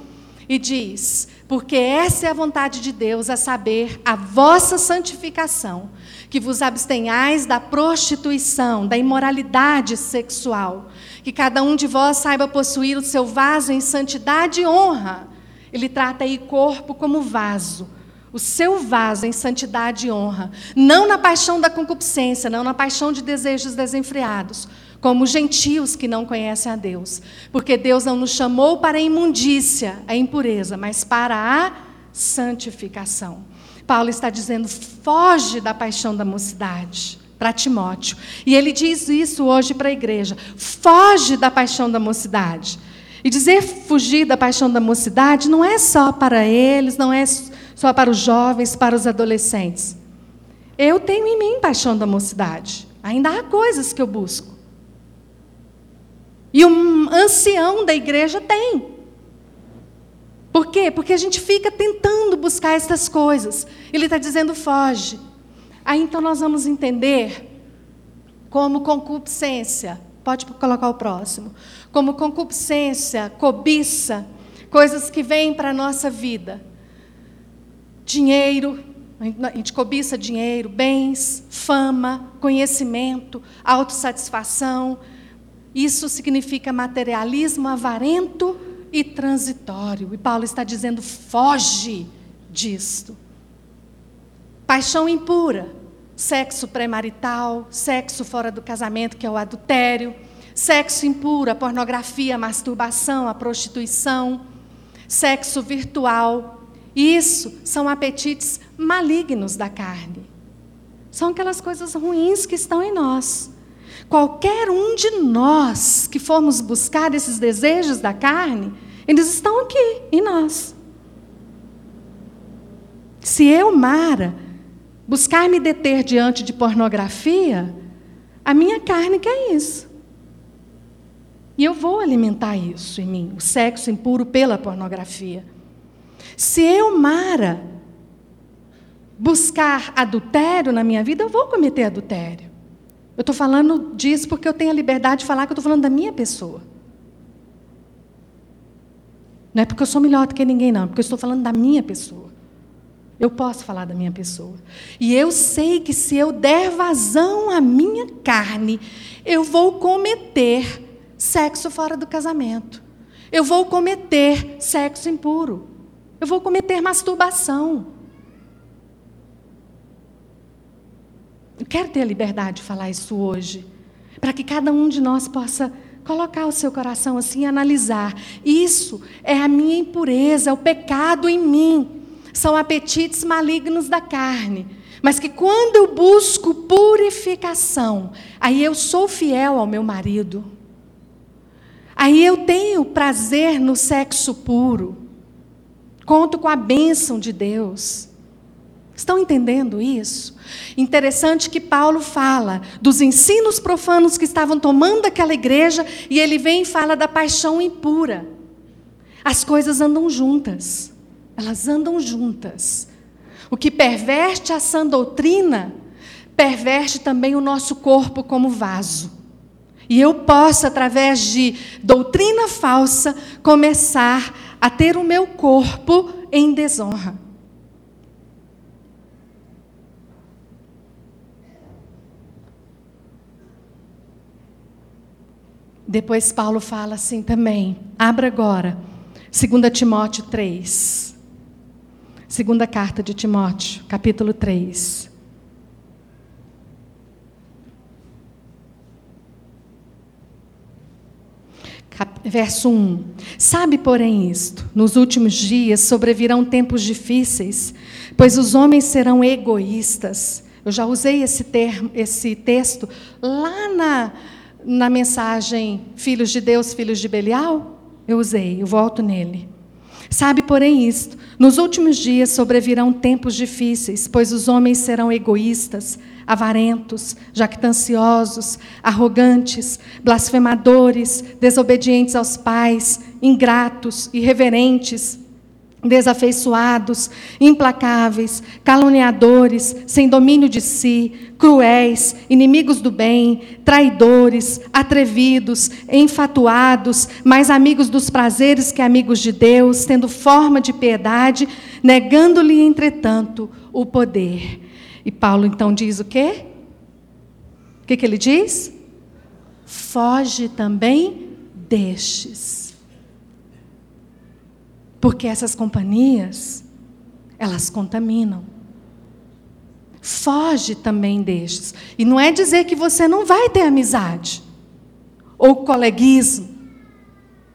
S1: E diz: Porque essa é a vontade de Deus, a saber, a vossa santificação, que vos abstenhais da prostituição, da imoralidade sexual, que cada um de vós saiba possuir o seu vaso em santidade e honra. Ele trata aí corpo como vaso o seu vaso em santidade e honra, não na paixão da concupiscência, não na paixão de desejos desenfreados, como gentios que não conhecem a Deus, porque Deus não nos chamou para a imundícia, a impureza, mas para a santificação. Paulo está dizendo: foge da paixão da mocidade para Timóteo. E ele diz isso hoje para a igreja: foge da paixão da mocidade. E dizer fugir da paixão da mocidade não é só para eles, não é só para os jovens, para os adolescentes. Eu tenho em mim paixão da mocidade. Ainda há coisas que eu busco. E um ancião da igreja tem. Por quê? Porque a gente fica tentando buscar essas coisas. Ele está dizendo, foge. Aí então nós vamos entender como concupiscência. Pode colocar o próximo. Como concupiscência, cobiça, coisas que vêm para a nossa vida dinheiro, a gente cobiça dinheiro, bens, fama, conhecimento, autossatisfação. Isso significa materialismo avarento e transitório. E Paulo está dizendo: foge disto. Paixão impura, sexo pré-marital, sexo fora do casamento, que é o adultério, sexo impuro, a pornografia, a masturbação, a prostituição, sexo virtual, isso são apetites malignos da carne. São aquelas coisas ruins que estão em nós. Qualquer um de nós que formos buscar esses desejos da carne, eles estão aqui em nós. Se eu, Mara, buscar me deter diante de pornografia, a minha carne quer isso. E eu vou alimentar isso em mim, o sexo impuro pela pornografia. Se eu, Mara, buscar adultério na minha vida, eu vou cometer adultério. Eu estou falando disso porque eu tenho a liberdade de falar que eu estou falando da minha pessoa. Não é porque eu sou melhor do que ninguém, não, é porque eu estou falando da minha pessoa. Eu posso falar da minha pessoa. E eu sei que se eu der vazão à minha carne, eu vou cometer sexo fora do casamento. Eu vou cometer sexo impuro. Eu vou cometer masturbação. Eu quero ter a liberdade de falar isso hoje, para que cada um de nós possa colocar o seu coração assim e analisar. Isso é a minha impureza, é o pecado em mim. São apetites malignos da carne. Mas que quando eu busco purificação, aí eu sou fiel ao meu marido. Aí eu tenho prazer no sexo puro. Conto com a bênção de Deus. Estão entendendo isso? Interessante que Paulo fala dos ensinos profanos que estavam tomando aquela igreja e ele vem e fala da paixão impura. As coisas andam juntas. Elas andam juntas. O que perverte a sã doutrina, perverte também o nosso corpo como vaso. E eu posso, através de doutrina falsa, começar a ter o meu corpo em desonra. Depois Paulo fala assim também. Abra agora. 2 Timóteo 3. Segunda carta de Timóteo, capítulo 3. Verso 1: Sabe, porém, isto: nos últimos dias sobrevirão tempos difíceis, pois os homens serão egoístas. Eu já usei esse, termo, esse texto lá na, na mensagem Filhos de Deus, Filhos de Belial? Eu usei, eu volto nele. Sabe, porém, isto: nos últimos dias sobrevirão tempos difíceis, pois os homens serão egoístas, avarentos, jactanciosos, arrogantes, blasfemadores, desobedientes aos pais, ingratos, irreverentes, desafeiçoados, implacáveis, caluniadores, sem domínio de si, cruéis, inimigos do bem, traidores, atrevidos, enfatuados, mais amigos dos prazeres que amigos de Deus, tendo forma de piedade, negando-lhe, entretanto, o poder. E Paulo então diz o quê? O que, que ele diz? Foge também destes. Porque essas companhias, elas contaminam. Foge também destes. E não é dizer que você não vai ter amizade ou coleguismo,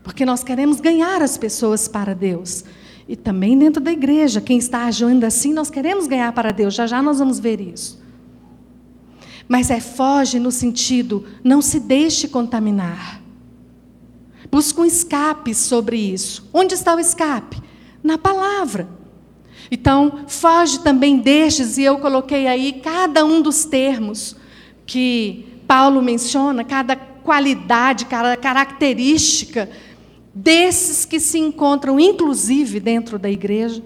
S1: porque nós queremos ganhar as pessoas para Deus. E também dentro da igreja, quem está agindo assim, nós queremos ganhar para Deus. Já já nós vamos ver isso. Mas é foge no sentido, não se deixe contaminar. Busca um escape sobre isso. Onde está o escape? Na palavra. Então, foge também destes, e eu coloquei aí cada um dos termos que Paulo menciona, cada qualidade, cada característica desses que se encontram, inclusive, dentro da igreja.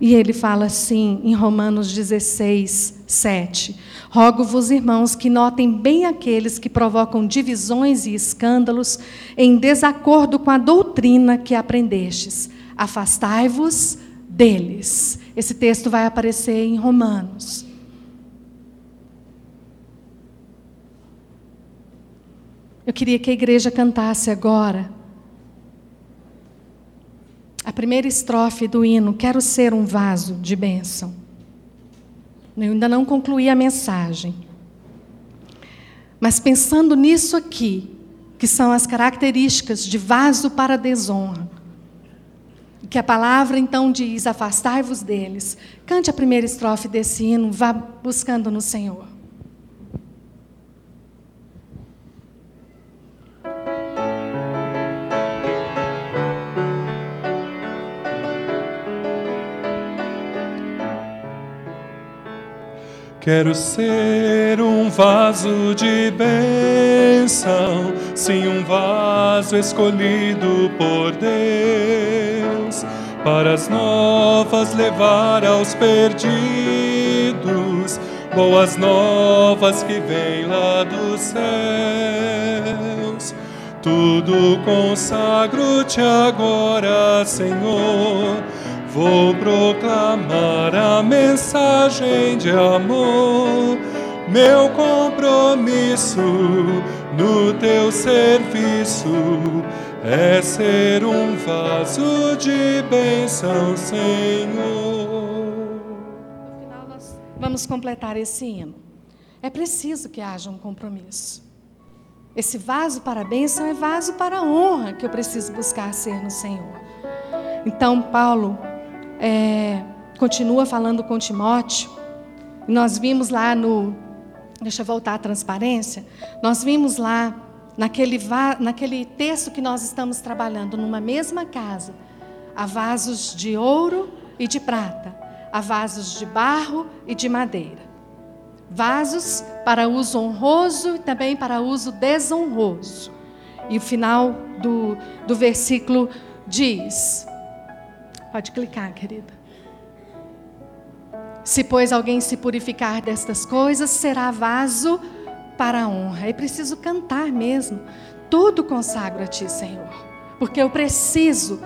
S1: E ele fala assim em Romanos 16, 7. Rogo-vos, irmãos, que notem bem aqueles que provocam divisões e escândalos em desacordo com a doutrina que aprendestes. Afastai-vos deles. Esse texto vai aparecer em Romanos. Eu queria que a igreja cantasse agora a primeira estrofe do hino, Quero ser um vaso de bênção. Eu ainda não concluí a mensagem. Mas pensando nisso aqui, que são as características de vaso para desonra, que a palavra então diz: afastai-vos deles. Cante a primeira estrofe desse hino, vá buscando no Senhor.
S2: Quero ser um vaso de bênção, sim, um vaso escolhido por Deus, para as novas levar aos perdidos, boas novas que vêm lá dos céus. Tudo consagro-te agora, Senhor Vou proclamar a mensagem de amor, meu compromisso no teu serviço é ser um vaso de bênção, Senhor.
S1: No final, nós vamos completar esse hino. É preciso que haja um compromisso. Esse vaso para a bênção é vaso para a honra que eu preciso buscar ser no Senhor. Então, Paulo é, continua falando com Timóteo. Nós vimos lá no. Deixa eu voltar à transparência. Nós vimos lá, naquele, naquele texto que nós estamos trabalhando, numa mesma casa, há vasos de ouro e de prata, há vasos de barro e de madeira. Vasos para uso honroso e também para uso desonroso. E o final do, do versículo diz: Pode clicar, querida. Se, pois, alguém se purificar destas coisas, será vaso para a honra. É preciso cantar mesmo. Tudo consagro a Ti, Senhor. Porque eu preciso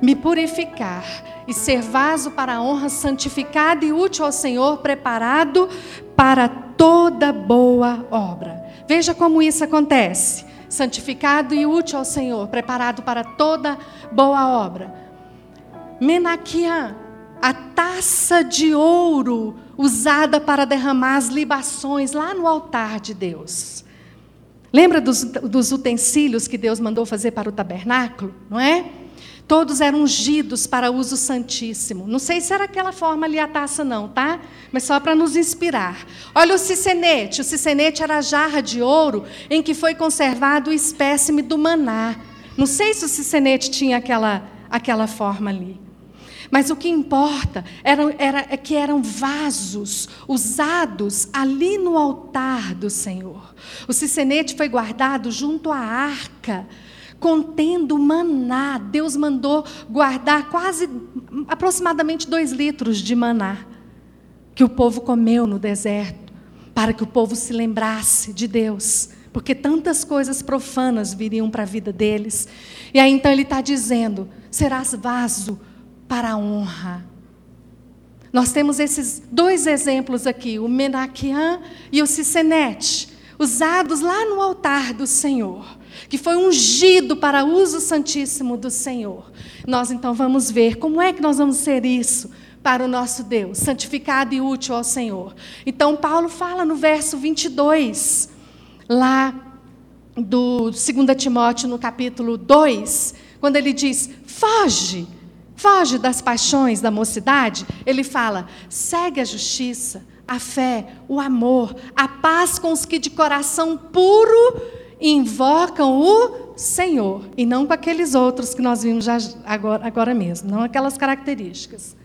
S1: me purificar e ser vaso para a honra, santificado e útil ao Senhor, preparado para toda boa obra. Veja como isso acontece. Santificado e útil ao Senhor, preparado para toda boa obra. Menaquian, a taça de ouro usada para derramar as libações lá no altar de Deus. Lembra dos, dos utensílios que Deus mandou fazer para o tabernáculo, não é? Todos eram ungidos para uso santíssimo. Não sei se era aquela forma ali a taça, não, tá? Mas só para nos inspirar. Olha o cicenete. O cicenete era a jarra de ouro em que foi conservado o espécime do maná. Não sei se o cicenete tinha aquela, aquela forma ali. Mas o que importa era, era, é que eram vasos usados ali no altar do Senhor. O cicenete foi guardado junto à arca, contendo maná. Deus mandou guardar quase, aproximadamente dois litros de maná, que o povo comeu no deserto, para que o povo se lembrasse de Deus porque tantas coisas profanas viriam para a vida deles. E aí então ele está dizendo: serás vaso para a honra. Nós temos esses dois exemplos aqui, o Menaquian e o Cicenete, usados lá no altar do Senhor, que foi ungido para uso santíssimo do Senhor. Nós então vamos ver como é que nós vamos ser isso para o nosso Deus, santificado e útil ao Senhor. Então, Paulo fala no verso 22, lá do 2 Timóteo, no capítulo 2, quando ele diz: Foge foge das paixões da mocidade, ele fala: segue a justiça, a fé, o amor, a paz com os que de coração puro invocam o Senhor, e não com aqueles outros que nós vimos agora, agora mesmo, não aquelas características.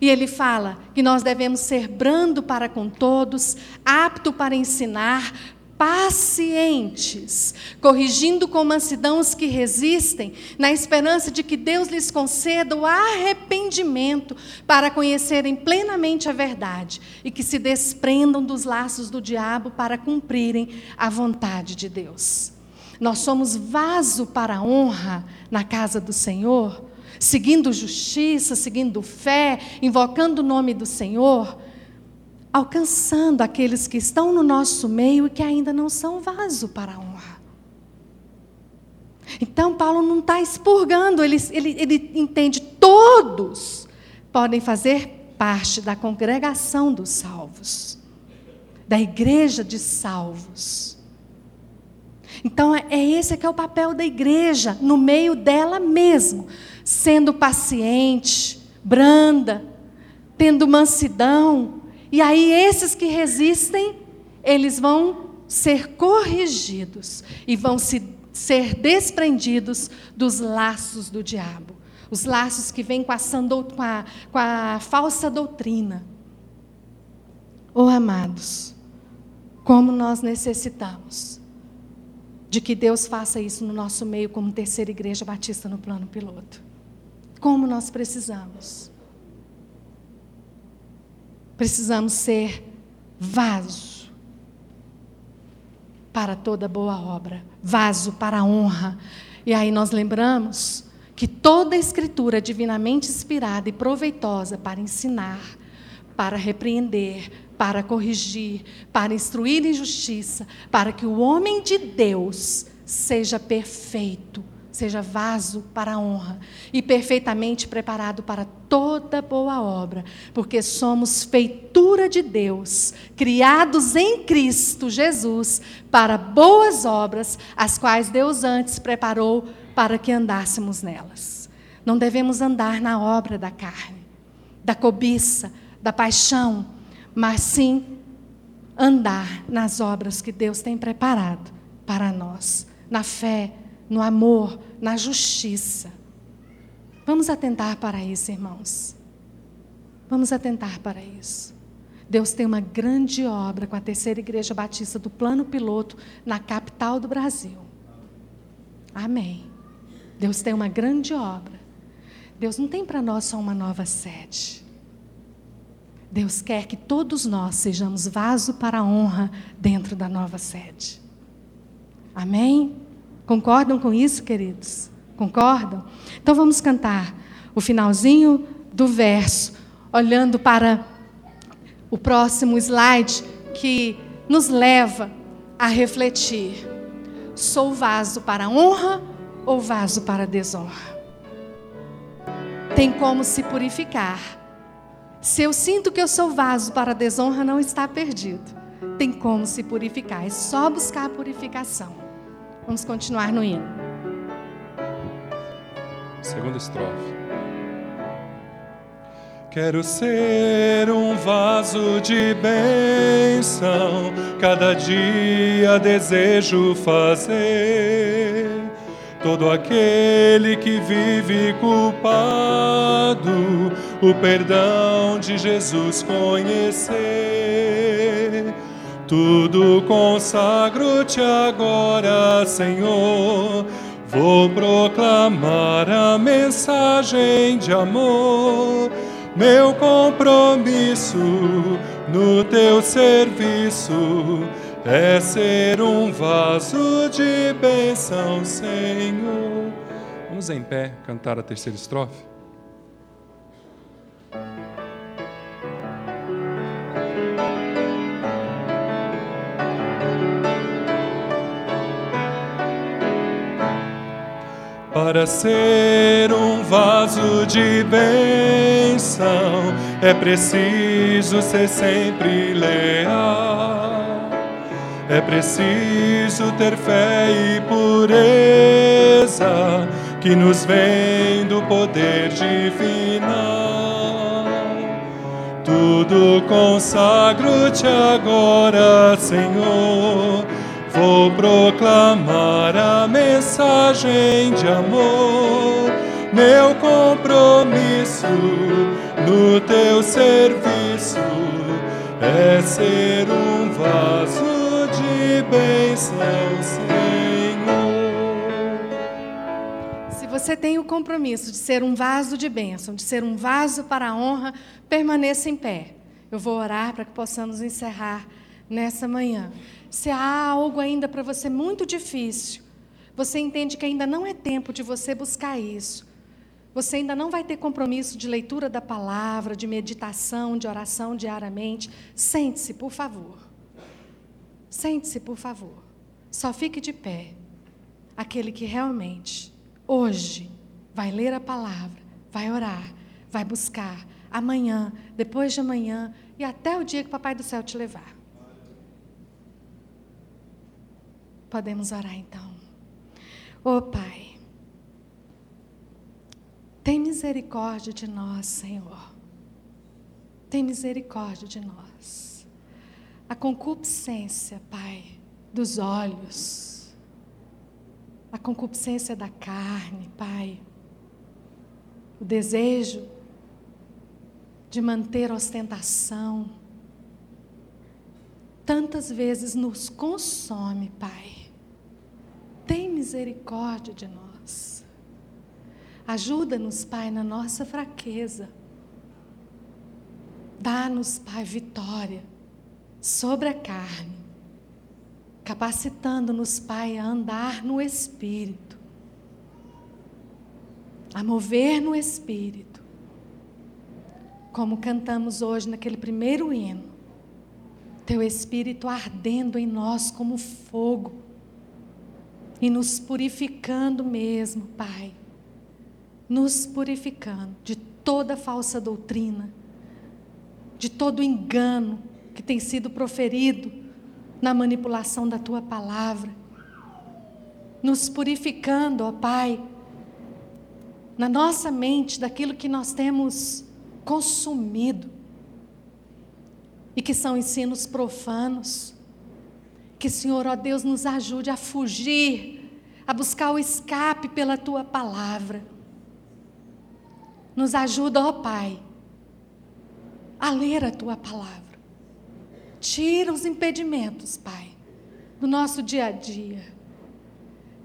S1: E ele fala que nós devemos ser brando para com todos, apto para ensinar, pacientes, corrigindo com mansidão os que resistem, na esperança de que Deus lhes conceda o arrependimento para conhecerem plenamente a verdade e que se desprendam dos laços do diabo para cumprirem a vontade de Deus. Nós somos vaso para a honra na casa do Senhor, seguindo justiça, seguindo fé, invocando o nome do Senhor alcançando aqueles que estão no nosso meio e que ainda não são vaso para a honra. Então, Paulo não está expurgando, ele, ele, ele entende todos podem fazer parte da congregação dos salvos, da igreja de salvos. Então, é, é esse que é o papel da igreja, no meio dela mesmo, sendo paciente, branda, tendo mansidão, e aí, esses que resistem, eles vão ser corrigidos e vão se, ser desprendidos dos laços do diabo. Os laços que vêm com a, com a, com a falsa doutrina. Oh, amados, como nós necessitamos de que Deus faça isso no nosso meio, como terceira igreja batista no plano piloto. Como nós precisamos. Precisamos ser vaso para toda boa obra, vaso para a honra. E aí nós lembramos que toda a escritura divinamente inspirada e proveitosa para ensinar, para repreender, para corrigir, para instruir em justiça, para que o homem de Deus seja perfeito, seja vaso para a honra e perfeitamente preparado para toda boa obra, porque somos feitura de Deus, criados em Cristo Jesus para boas obras, as quais Deus antes preparou para que andássemos nelas. Não devemos andar na obra da carne, da cobiça, da paixão, mas sim andar nas obras que Deus tem preparado para nós, na fé, no amor, na justiça. Vamos atentar para isso, irmãos. Vamos atentar para isso. Deus tem uma grande obra com a terceira igreja batista do plano piloto na capital do Brasil. Amém. Deus tem uma grande obra. Deus não tem para nós só uma nova sede. Deus quer que todos nós sejamos vaso para a honra dentro da nova sede. Amém? Concordam com isso, queridos? Concordam? Então vamos cantar o finalzinho do verso, olhando para o próximo slide que nos leva a refletir: sou vaso para honra ou vaso para desonra? Tem como se purificar se eu sinto que eu sou vaso para desonra, não está perdido. Tem como se purificar, é só buscar a purificação. Vamos continuar no hino.
S2: Segunda estrofe. Quero ser um vaso de bênção, cada dia desejo fazer todo aquele que vive culpado, o perdão de Jesus conhecer. Tudo consagro-te agora, Senhor. Vou proclamar a mensagem de amor, meu compromisso no teu serviço é ser um vaso de bênção, Senhor. Vamos em pé cantar a terceira estrofe? Para ser um vaso de bênção, é preciso ser sempre leal é preciso ter fé e pureza que nos vem do poder divinal. Tudo consagro-te agora, Senhor. Vou proclamar a mensagem de amor, meu compromisso no teu serviço é ser um vaso bênção, Senhor.
S1: Se você tem o compromisso de ser um vaso de bênção, de ser um vaso para a honra, permaneça em pé. Eu vou orar para que possamos encerrar nessa manhã. Se há algo ainda para você muito difícil, você entende que ainda não é tempo de você buscar isso. Você ainda não vai ter compromisso de leitura da palavra, de meditação, de oração diariamente. Sente-se, por favor. Sente-se, por favor. Só fique de pé. Aquele que realmente, hoje, vai ler a palavra, vai orar, vai buscar, amanhã, depois de amanhã e até o dia que o Papai do Céu te levar. Podemos orar então. Ô oh, Pai, tem misericórdia de nós, Senhor. Tem misericórdia de nós a concupiscência, Pai, dos olhos, a concupiscência da carne, Pai, o desejo de manter ostentação, tantas vezes nos consome, Pai. Tem misericórdia de nós. Ajuda-nos, Pai, na nossa fraqueza. Dá-nos, Pai, vitória sobre a carne, capacitando-nos, Pai, a andar no Espírito, a mover no Espírito, como cantamos hoje naquele primeiro hino. Teu Espírito ardendo em nós como fogo e nos purificando mesmo, Pai. Nos purificando de toda falsa doutrina, de todo engano que tem sido proferido na manipulação da tua palavra. Nos purificando, ó Pai, na nossa mente daquilo que nós temos consumido e que são ensinos profanos. Que, Senhor, ó Deus, nos ajude a fugir, a buscar o escape pela tua palavra. Nos ajuda, ó Pai, a ler a tua palavra. Tira os impedimentos, Pai, do nosso dia a dia.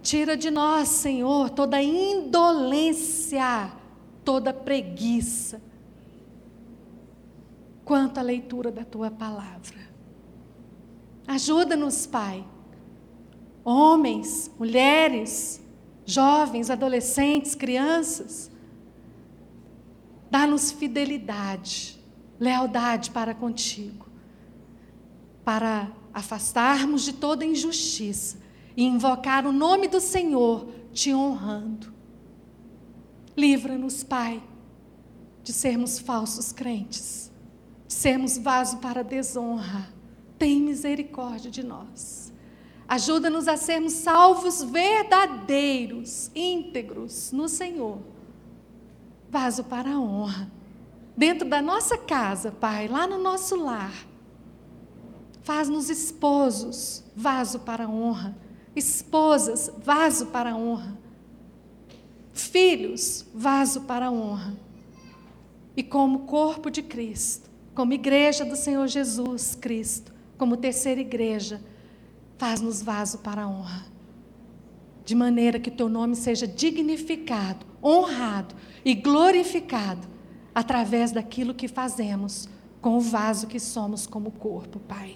S1: Tira de nós, Senhor, toda indolência, toda preguiça, quanto à leitura da tua palavra. Ajuda-nos, Pai. Homens, mulheres, jovens, adolescentes, crianças. Dá-nos fidelidade, lealdade para contigo para afastarmos de toda injustiça e invocar o nome do Senhor, te honrando. Livra-nos, Pai, de sermos falsos crentes, de sermos vaso para desonra. Tem misericórdia de nós. Ajuda-nos a sermos salvos verdadeiros, íntegros no Senhor. Vaso para a honra. Dentro da nossa casa, Pai, lá no nosso lar Faz-nos esposos, vaso para a honra. Esposas, vaso para a honra. Filhos, vaso para a honra. E como corpo de Cristo, como igreja do Senhor Jesus Cristo, como terceira igreja, faz-nos vaso para a honra. De maneira que o teu nome seja dignificado, honrado e glorificado através daquilo que fazemos com o vaso que somos como corpo, Pai.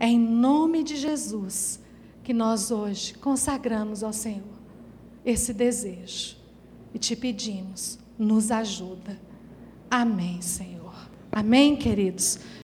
S1: É em nome de Jesus que nós hoje consagramos ao Senhor esse desejo e te pedimos, nos ajuda. Amém, Senhor. Amém, queridos.